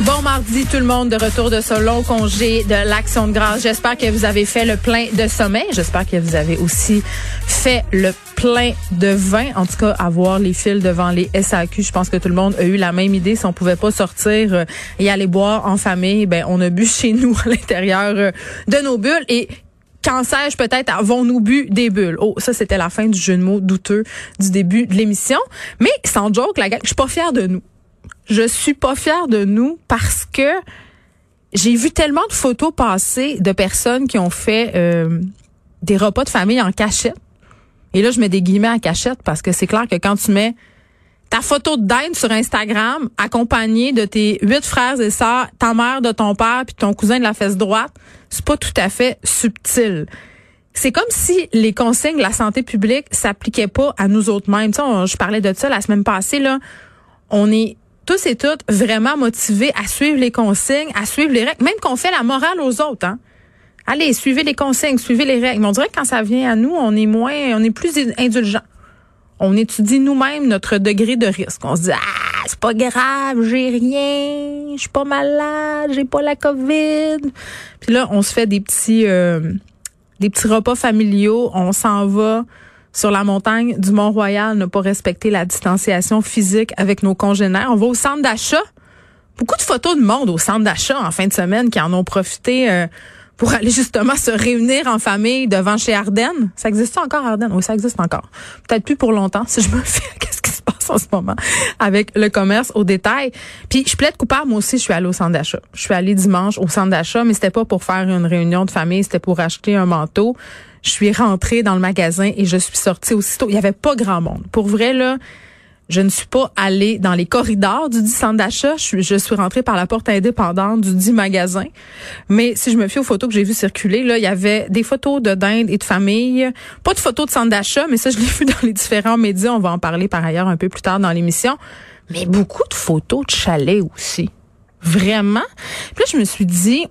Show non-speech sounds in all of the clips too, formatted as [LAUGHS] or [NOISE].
Bon mardi tout le monde de retour de ce long congé de l'action de grâce. J'espère que vous avez fait le plein de sommeil. J'espère que vous avez aussi fait le plein de vin. En tout cas, avoir les fils devant les SAQ, je pense que tout le monde a eu la même idée. Si on pouvait pas sortir euh, et aller boire en famille, ben on a bu [LAUGHS] chez nous à l'intérieur euh, de nos bulles et quand sais-je peut-être avons-nous bu des bulles? Oh, ça c'était la fin du jeu de mots douteux du début de l'émission. Mais sans joke, la gang, je suis pas fière de nous je suis pas fière de nous parce que j'ai vu tellement de photos passer de personnes qui ont fait euh, des repas de famille en cachette. Et là, je mets des guillemets en cachette parce que c'est clair que quand tu mets ta photo de dinde sur Instagram, accompagnée de tes huit frères et sœurs, ta mère de ton père puis ton cousin de la fesse droite, c'est pas tout à fait subtil. C'est comme si les consignes de la santé publique s'appliquaient pas à nous autres mêmes. Tu sais, je parlais de ça la semaine passée là. On est tous et toutes vraiment motivés à suivre les consignes, à suivre les règles, même qu'on fait la morale aux autres. Hein? Allez, suivez les consignes, suivez les règles. Mais on dirait que quand ça vient à nous, on est moins, on est plus indulgent. On étudie nous-mêmes notre degré de risque. On se dit ah c'est pas grave, j'ai rien, je suis pas malade, j'ai pas la COVID. Puis là, on se fait des petits, euh, des petits repas familiaux. On s'en va sur la montagne du Mont-Royal, ne pas respecter la distanciation physique avec nos congénères. On va au centre d'achat. Beaucoup de photos de monde au centre d'achat en fin de semaine qui en ont profité euh, pour aller justement se réunir en famille devant chez Ardennes. Ça existe encore Ardennes? Oui, ça existe encore. Peut-être plus pour longtemps si je me fais [LAUGHS] qu'est-ce qui se passe en ce moment avec le commerce au détail. Puis je plaide coupable, moi aussi je suis allée au centre d'achat. Je suis allée dimanche au centre d'achat, mais c'était pas pour faire une réunion de famille, c'était pour acheter un manteau. Je suis rentrée dans le magasin et je suis sortie aussitôt. Il y avait pas grand monde. Pour vrai, là, je ne suis pas allée dans les corridors du dit centre d'achat. Je, je, suis rentrée par la porte indépendante du dit magasin. Mais si je me fie aux photos que j'ai vues circuler, là, il y avait des photos de dinde et de famille. Pas de photos de centre d'achat, mais ça, je l'ai [LAUGHS] vu dans les différents médias. On va en parler par ailleurs un peu plus tard dans l'émission. Mais beaucoup de photos de chalets aussi. Vraiment. Puis là, je me suis dit,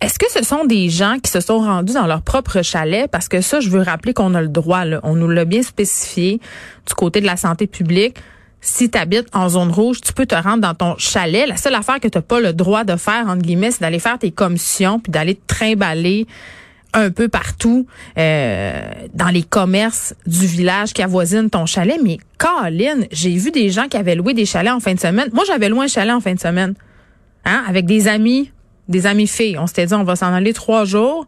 est-ce que ce sont des gens qui se sont rendus dans leur propre chalet? Parce que ça, je veux rappeler qu'on a le droit, on nous l'a bien spécifié du côté de la santé publique. Si tu habites en zone rouge, tu peux te rendre dans ton chalet. La seule affaire que tu pas le droit de faire, entre guillemets, c'est d'aller faire tes commissions puis d'aller te trimballer un peu partout euh, dans les commerces du village qui avoisine ton chalet. Mais Colin, j'ai vu des gens qui avaient loué des chalets en fin de semaine. Moi, j'avais loué un chalet en fin de semaine. Hein, avec des amis des amis filles. On s'était dit, on va s'en aller trois jours.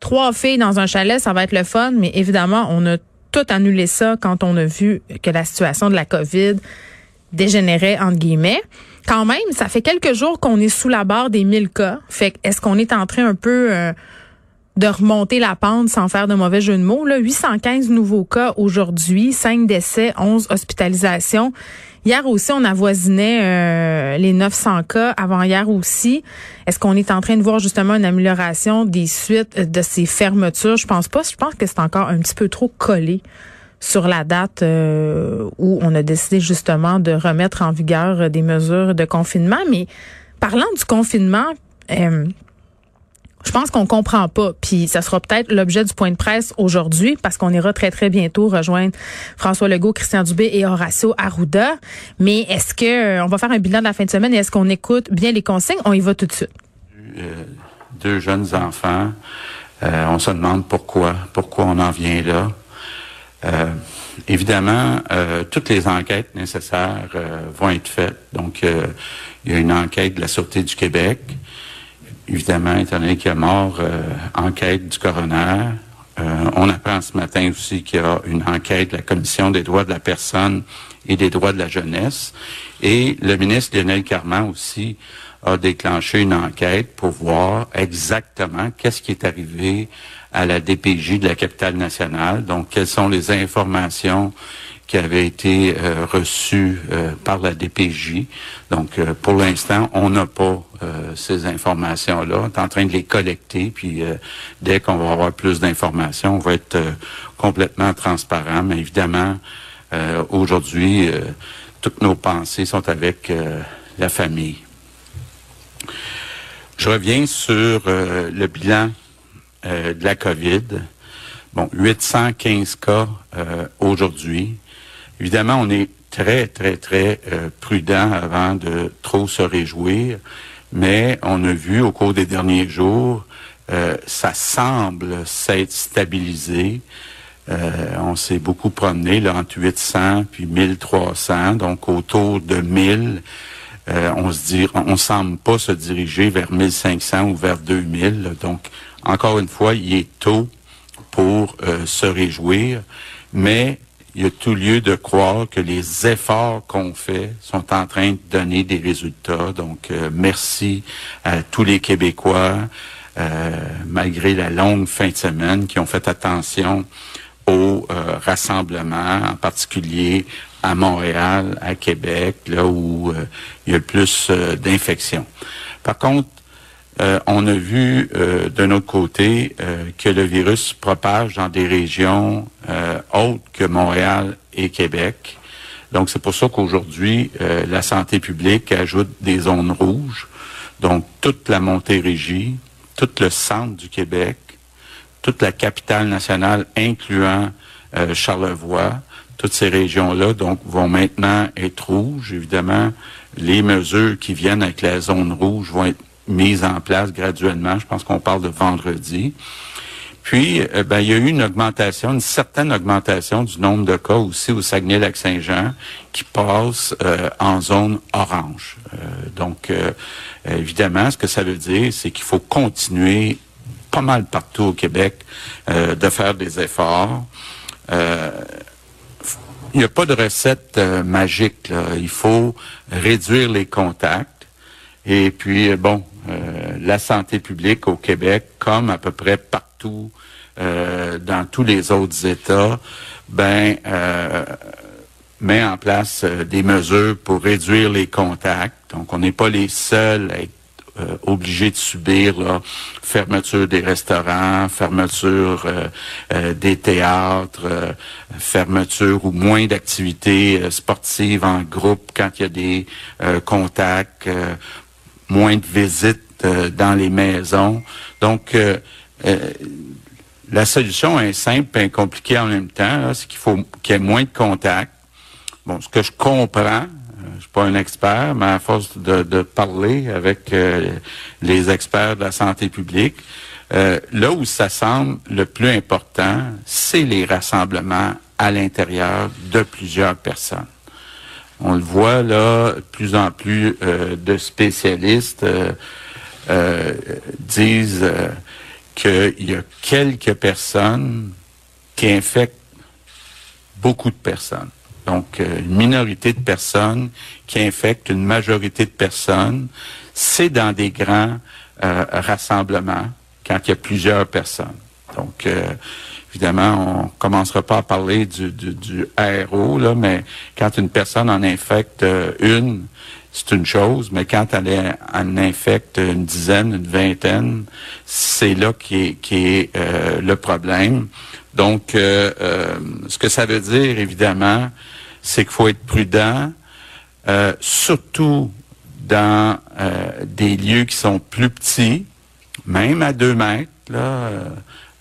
Trois filles dans un chalet, ça va être le fun, mais évidemment, on a tout annulé ça quand on a vu que la situation de la COVID dégénérait, entre guillemets. Quand même, ça fait quelques jours qu'on est sous la barre des 1000 cas. Fait est-ce qu'on est en train un peu euh, de remonter la pente sans faire de mauvais jeu de mots? Là, 815 nouveaux cas aujourd'hui, 5 décès, 11 hospitalisations. Hier aussi, on avoisinait euh, les 900 cas. Avant hier aussi, est-ce qu'on est en train de voir justement une amélioration des suites de ces fermetures? Je pense pas. Je pense que c'est encore un petit peu trop collé sur la date euh, où on a décidé justement de remettre en vigueur des mesures de confinement. Mais parlant du confinement, euh, je pense qu'on comprend pas. Puis ça sera peut-être l'objet du point de presse aujourd'hui parce qu'on ira très très bientôt rejoindre François Legault, Christian Dubé et Horacio Arruda. Mais est-ce que euh, on va faire un bilan de la fin de semaine et est-ce qu'on écoute bien les consignes? On y va tout de suite. Euh, deux jeunes enfants. Euh, on se demande pourquoi, pourquoi on en vient là. évidemment, toutes les enquêtes nécessaires vont être faites. Donc, il y a une enquête de la Sûreté du Québec évidemment, étant donné qu'il a mort, euh, enquête du coroner. Euh, on apprend ce matin aussi qu'il y a une enquête de la Commission des droits de la personne et des droits de la jeunesse. Et le ministre Lionel Carman aussi a déclenché une enquête pour voir exactement qu'est-ce qui est arrivé à la DPJ de la capitale nationale. Donc, quelles sont les informations qui avaient été euh, reçues euh, par la DPJ. Donc, euh, pour l'instant, on n'a pas ces informations-là. On est en train de les collecter, puis dès qu'on va avoir plus d'informations, on va être complètement transparent. Mais évidemment, aujourd'hui, toutes nos pensées sont avec la famille. Je reviens sur le bilan de la COVID. Bon, 815 cas aujourd'hui. Évidemment, on est très, très, très prudent avant de trop se réjouir, mais on a vu au cours des derniers jours, ça semble s'être stabilisé. Euh, on s'est beaucoup promené là, entre 800 puis 1300, donc autour de 1000. Euh, on se semble pas se diriger vers 1500 ou vers 2000. Donc, encore une fois, il est tôt pour euh, se réjouir, mais il y a tout lieu de croire que les efforts qu'on fait sont en train de donner des résultats. Donc, merci à tous les Québécois, malgré la longue fin de semaine, qui ont fait attention au euh, rassemblement, en particulier à Montréal, à Québec, là où euh, il y a le plus euh, d'infections. Par contre, on a vu d'un autre côté que le virus se propage dans des régions autres que Montréal et Québec. Donc, c'est pour ça qu'aujourd'hui, la santé publique ajoute des zones rouges. Donc, toute la Montérégie, tout le centre du Québec, toute la capitale nationale, incluant euh, Charlevoix, toutes ces régions-là, donc, vont maintenant être rouges. Évidemment, les mesures qui viennent avec la zone rouge vont être mises en place graduellement. Je pense qu'on parle de vendredi. Puis, euh, ben, il y a eu une augmentation, une certaine augmentation du nombre de cas aussi au Saguenay-Lac-Saint-Jean qui passe euh, en zone orange. donc, évidemment, ce que ça veut dire, c'est qu'il faut continuer pas mal partout au Québec euh, de faire des efforts. Euh, il n'y a pas de recette euh, magique. Il faut réduire les contacts. Et puis, bon, la santé publique au Québec, comme à peu près partout dans tous les autres États, ben met en place des mesures pour réduire les contacts. Donc, on n'est pas les seuls à être euh, obligés de subir fermeture des restaurants, fermeture euh, euh, des théâtres, fermeture ou moins d'activités sportives en groupe quand il y a des contacts, moins de visites dans les maisons. Donc, la solution est simple et compliquée en même temps. C'est qu'il faut qu'il y ait moins de contacts. Bon, ce que je comprends, je suis pas un expert, mais à force de, parler avec euh, les experts de la santé publique, euh, là où ça semble le plus important, c'est les rassemblements à l'intérieur de plusieurs personnes. On le voit là, de plus en plus euh, de spécialistes disent qu'il y a quelques personnes qui infectent beaucoup de personnes. Donc, euh, une minorité de personnes qui infectent une majorité de personnes, c'est dans des grands euh, rassemblements quand il y a plusieurs personnes. Donc, euh, évidemment, on commencera pas à parler du, du, du RO, là, mais quand une personne en infecte une, c'est une chose, mais quand elle en infecte une dizaine, une vingtaine, c'est là qui est, est le problème. Donc, ce que ça veut dire, évidemment, c'est qu'il faut être prudent, euh, surtout dans euh, des lieux qui sont plus petits, même à deux mètres. Là, euh,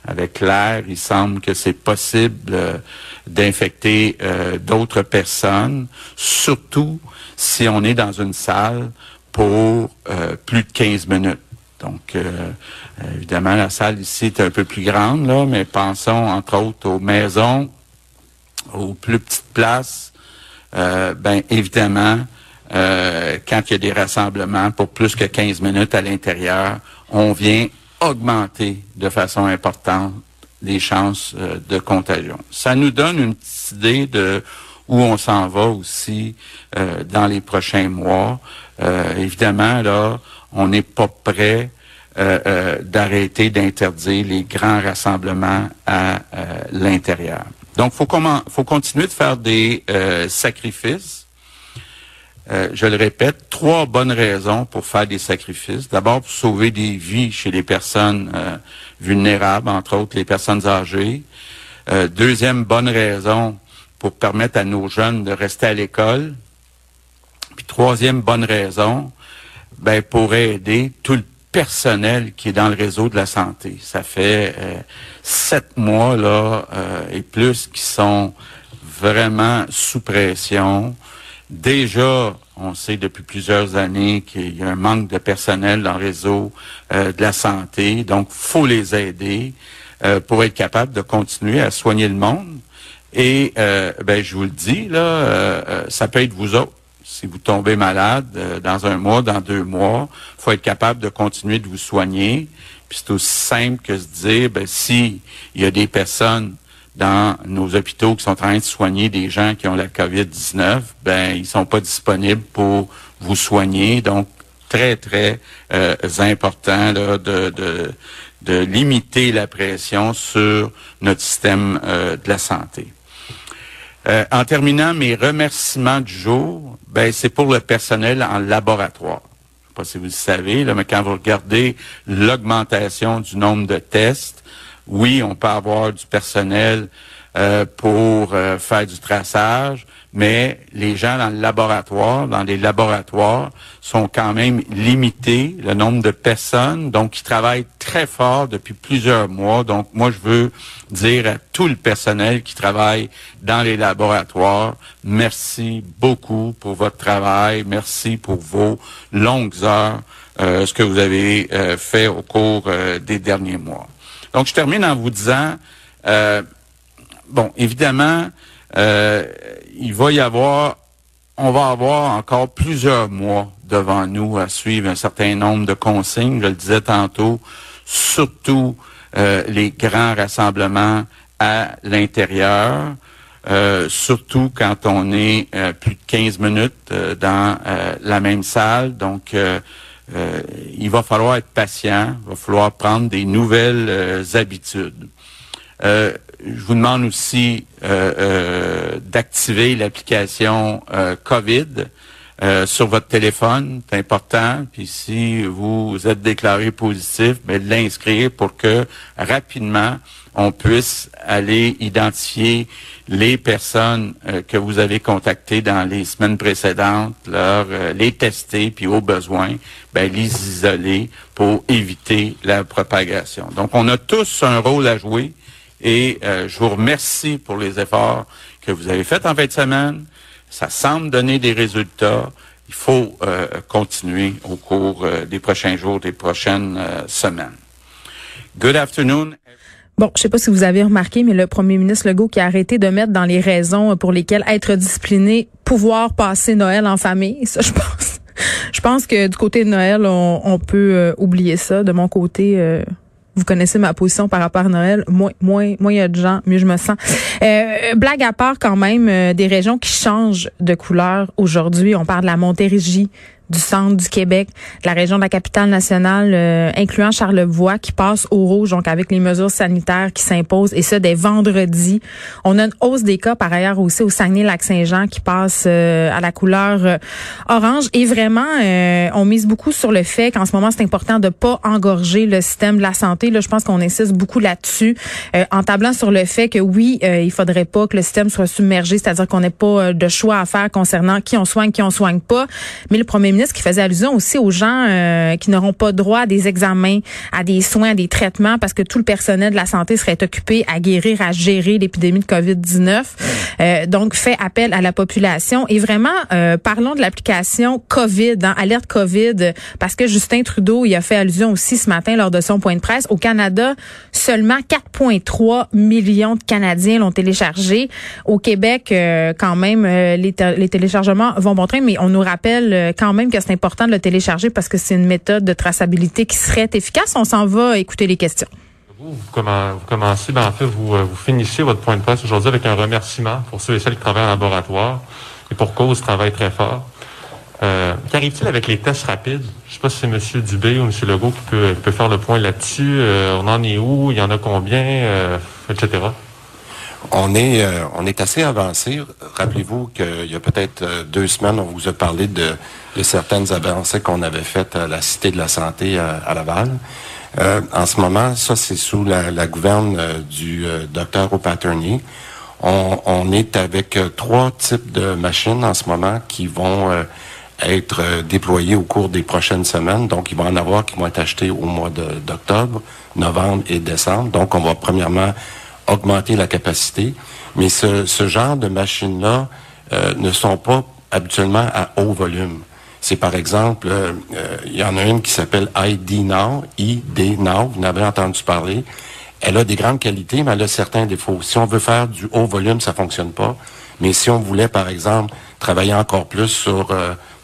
avec l'air, il semble que c'est possible d'infecter d'autres personnes, surtout si on est dans une salle pour plus de 15 minutes. Donc, évidemment, la salle ici est un peu plus grande, là, mais pensons entre autres aux maisons, aux plus petites places, euh, ben évidemment, euh, quand il y a des rassemblements pour plus que 15 minutes à l'intérieur, on vient augmenter de façon importante les chances euh, de contagion. Ça nous donne une petite idée de où on s'en va aussi dans les prochains mois. évidemment, là, on n'est pas prêt d'arrêter d'interdire les grands rassemblements à l'intérieur. Donc, faut comment, faut continuer de faire des euh, sacrifices. Euh, je le répète, trois bonnes raisons pour faire des sacrifices. D'abord, pour sauver des vies chez les personnes euh, vulnérables, entre autres les personnes âgées. deuxième bonne raison pour permettre à nos jeunes de rester à l'école. Puis troisième bonne raison, ben pour aider tout le personnel qui est dans le réseau de la santé. Ça fait euh, sept mois là et plus qui sont vraiment sous pression. Déjà, on sait depuis plusieurs années qu'il y a un manque de personnel dans le réseau de la santé, donc faut les aider pour être capable de continuer à soigner le monde. Et ben, je vous le dis là, ça peut être vous autres si vous tombez malade euh, dans un mois, dans deux mois, faut être capable de continuer de vous soigner. Puis c'est aussi simple que se dire, ben, si il y a des personnes dans nos hôpitaux qui sont en train de soigner des gens qui ont la COVID-19, ben, ils sont pas disponibles pour vous soigner. Donc, très, très euh, important de, de, de, limiter la pression sur notre système euh, de la santé. Euh, en terminant, mes remerciements du jour, ben, c'est pour le personnel en laboratoire. Je sais pas si vous le savez, là, mais quand vous regardez l'augmentation du nombre de tests, oui, on peut avoir du personnel euh, pour euh, faire du traçage, mais les gens dans le laboratoire, dans les laboratoires, sont quand même limités, le nombre de personnes, donc ils travaillent très fort depuis plusieurs mois. Donc moi, je veux dire à tout le personnel qui travaille dans les laboratoires, merci beaucoup pour votre travail, merci pour vos longues heures, euh, ce que vous avez fait au cours des derniers mois. Donc je termine en vous disant, bon, évidemment, euh, il va y avoir, on va avoir encore plusieurs mois devant nous à suivre un certain nombre de consignes. Je le disais tantôt, surtout euh, les grands rassemblements à l'intérieur. Euh, surtout quand on est plus de 15 minutes dans la même salle. Donc, il va falloir être patient, il va falloir prendre des nouvelles habitudes. Euh, je vous demande aussi euh, euh, d'activer l'application COVID sur votre téléphone, c'est important. Puis si vous êtes déclaré positif, mais ben, l'inscrire pour que rapidement on puisse aller identifier les personnes que vous avez contactées dans les semaines précédentes, leur les tester, puis au besoin, ben, les isoler pour éviter la propagation. Donc, on a tous un rôle à jouer. Et euh, je vous remercie pour les efforts que vous avez faits en fin de semaine. Ça semble donner des résultats. Il faut euh, continuer au cours euh, des prochains jours, des prochaines semaines. Good afternoon. Bon, je sais pas si vous avez remarqué, mais le premier ministre Legault qui a arrêté de mettre dans les raisons pour lesquelles être discipliné, pouvoir passer Noël en famille, ça, je pense. [LAUGHS] Je pense que du côté de Noël, on, on peut oublier ça. De mon côté, vous connaissez ma position par rapport à Noël. Moins, moins, moins il y a de gens, mieux je me sens. Euh, blague à part quand même, euh, des régions qui changent de couleur aujourd'hui. On parle de la Montérégie, du centre du Québec, de la région de la capitale nationale, euh, incluant Charlevoix, qui passe au rouge, donc avec les mesures sanitaires qui s'imposent, et ça dès vendredi. On a une hausse des cas, par ailleurs, aussi au Saguenay-Lac-Saint-Jean, qui passe euh, à la couleur euh, orange. Et vraiment, on mise beaucoup sur le fait qu'en ce moment, c'est important de pas engorger le système de la santé. Là, je pense qu'on insiste beaucoup là-dessus, en tablant sur le fait que oui, il faudrait pas que le système soit submergé, c'est-à-dire qu'on n'ait pas de choix à faire concernant qui on soigne, qui on soigne pas. Mais le premier qui faisait allusion aussi aux gens euh, qui n'auront pas droit à des examens, à des soins, à des traitements, parce que tout le personnel de la santé serait occupé à guérir, à gérer l'épidémie de COVID-19. Euh, donc, fait appel à la population. Et vraiment, euh, parlons de l'application COVID, hein, alerte COVID, parce que Justin Trudeau, il a fait allusion aussi ce matin lors de son point de presse. Au Canada, seulement 4,3 millions de Canadiens l'ont téléchargé. Au Québec, quand même, les, les téléchargements vont bon train, mais on nous rappelle quand même que c'est important de le télécharger parce que c'est une méthode de traçabilité qui serait efficace. On s'en va écouter les questions. Vous, vous commencez, ben en fait, vous, euh, vous finissez votre point de presse aujourd'hui avec un remerciement pour ceux et celles qui travaillent en laboratoire et pour cause travaillent très fort. Euh, Qu'arrive-t-il avec les tests rapides? Je ne sais pas si c'est M. Dubé ou M. Legault qui peut, peut faire le point là-dessus. Euh, on en est où? Il y en a combien? Etc. On est, euh, on est assez avancé. Rappelez-vous qu'il y a peut-être euh, deux semaines, on vous a parlé de, certaines avancées qu'on avait faites à la Cité de la Santé à, Laval. Euh, en ce moment, ça, c'est sous la, gouverne du docteur O'Patterney. On, on, est avec trois types de machines en ce moment qui vont être euh, déployés au cours des prochaines semaines. Donc, il va en avoir qui vont être achetés au mois d'octobre, novembre et décembre. Donc, on va premièrement augmenter la capacité. Mais ce, genre de machines-là euh, ne sont pas habituellement à haut volume. C'est par exemple, euh, euh, il y en a une qui s'appelle ID Now, ID Now, vous n'avez entendu parler. Elle a des grandes qualités, mais elle a certains défauts. Si on veut faire du haut volume, ça fonctionne pas. Mais si on voulait, par exemple, travailler encore plus sur,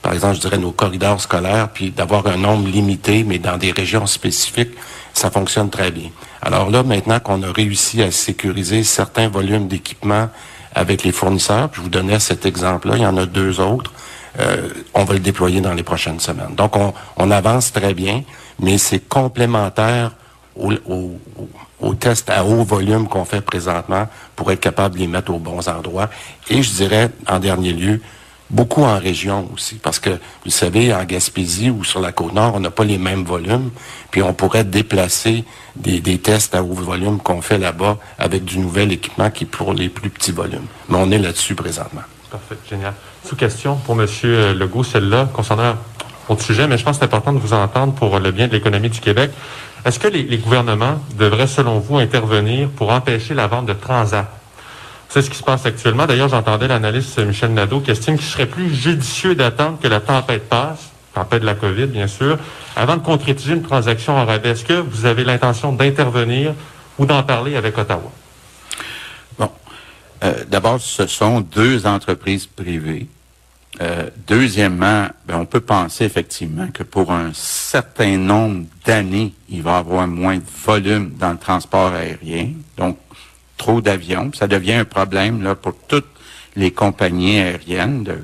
par exemple, je dirais nos corridors scolaires, puis d'avoir un nombre limité, mais dans des régions spécifiques, ça fonctionne très bien. Alors là, maintenant qu'on a réussi à sécuriser certains volumes d'équipements avec les fournisseurs, je vous donnais cet exemple-là, il y en a deux autres, euh, on va le déployer dans les prochaines semaines. Donc, on, avance très bien, mais c'est complémentaire au, au, test à haut volume qu'on fait présentement pour être capable de les mettre aux bons endroits. Et je dirais, en dernier lieu, beaucoup en région aussi, parce que, vous savez, en Gaspésie ou sur la Côte-Nord, on n'a pas les mêmes volumes, puis on pourrait déplacer des, tests à haut volume qu'on fait là-bas avec du nouvel équipement qui est pour les plus petits volumes. Mais on est là-dessus présentement. Parfait, génial. Sous question pour M. Legault, celle-là, concernant autre sujet, mais je pense que c'est important de vous entendre pour le bien de l'économie du Québec. Est-ce que les, les gouvernements devraient, selon vous, intervenir pour empêcher la vente de transat? C'est ce qui se passe actuellement. D'ailleurs, j'entendais l'analyste Michel Nadeau qui estime qu'il serait plus judicieux d'attendre que la tempête passe, tempête de la COVID, bien sûr, avant de concrétiser une transaction en rabais. Est-ce que vous avez l'intention d'intervenir ou d'en parler avec Ottawa? Bon. Euh, d'abord, ce sont deux entreprises privées. Euh, deuxièmement, ben, on peut penser effectivement que pour un certain nombre d'années, il va y avoir moins de volume dans le transport aérien. Donc, trop d'avions. Ça devient un problème là, pour toutes les compagnies aériennes de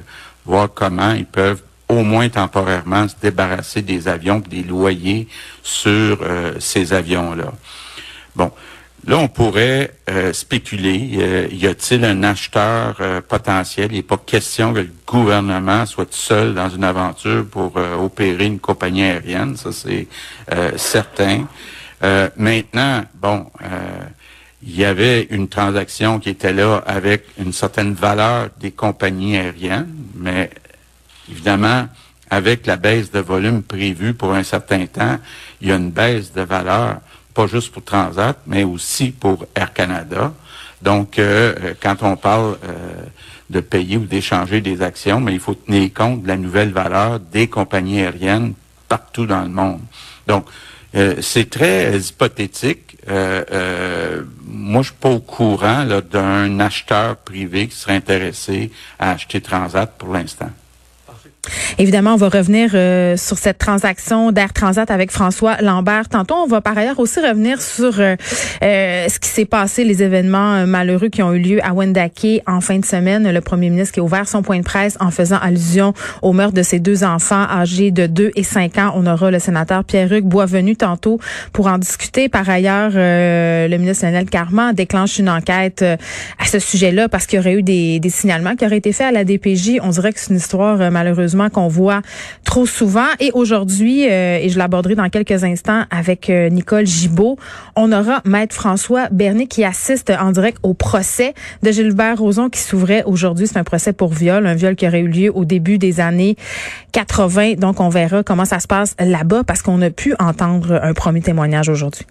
voir comment ils peuvent au moins temporairement se débarrasser des avions, des loyers sur euh, ces avions-là. Bon, là, on pourrait euh, spéculer. Euh, y a-t-il un acheteur potentiel? Il n'est pas question que le gouvernement soit seul dans une aventure pour opérer une compagnie aérienne, ça c'est certain. maintenant, bon, il y avait une transaction qui était là avec une certaine valeur des compagnies aériennes, mais évidemment, avec la baisse de volume prévue pour un certain temps, il y a une baisse de valeur, pas juste pour Transat, mais aussi pour Air Canada. Donc, euh, quand on parle euh, de payer ou d'échanger des actions, mais il faut tenir compte de la nouvelle valeur des compagnies aériennes partout dans le monde. Donc, euh, c'est très hypothétique. Euh, euh, moi, je suis pas au courant d'un acheteur privé qui serait intéressé à acheter Transat pour l'instant. Évidemment, on va revenir euh, sur cette transaction d'Air Transat avec François Lambert. Tantôt, on va par ailleurs aussi revenir sur euh, euh, ce qui s'est passé, les événements malheureux qui ont eu lieu à Wendake en fin de semaine. Le premier ministre qui a ouvert son point de presse en faisant allusion au meurtre de ses deux enfants âgés de 2 et 5 ans. On aura le sénateur Pierre-Hugues Boisvenu tantôt pour en discuter. Par ailleurs, le ministre Lionel Carman déclenche une enquête à ce sujet-là parce qu'il y aurait eu des, des signalements qui auraient été faits à la DPJ. On dirait que c'est une histoire qu'on voit trop souvent. Et aujourd'hui, euh, et je l'aborderai dans quelques instants avec euh, Nicole Gibault, on aura Maître François Bernier qui assiste en direct au procès de Gilbert Rozon qui s'ouvrait aujourd'hui. C'est un procès pour viol, un viol qui aurait eu lieu au début des années 80. Donc, on verra comment ça se passe là-bas parce qu'on a pu entendre un premier témoignage aujourd'hui.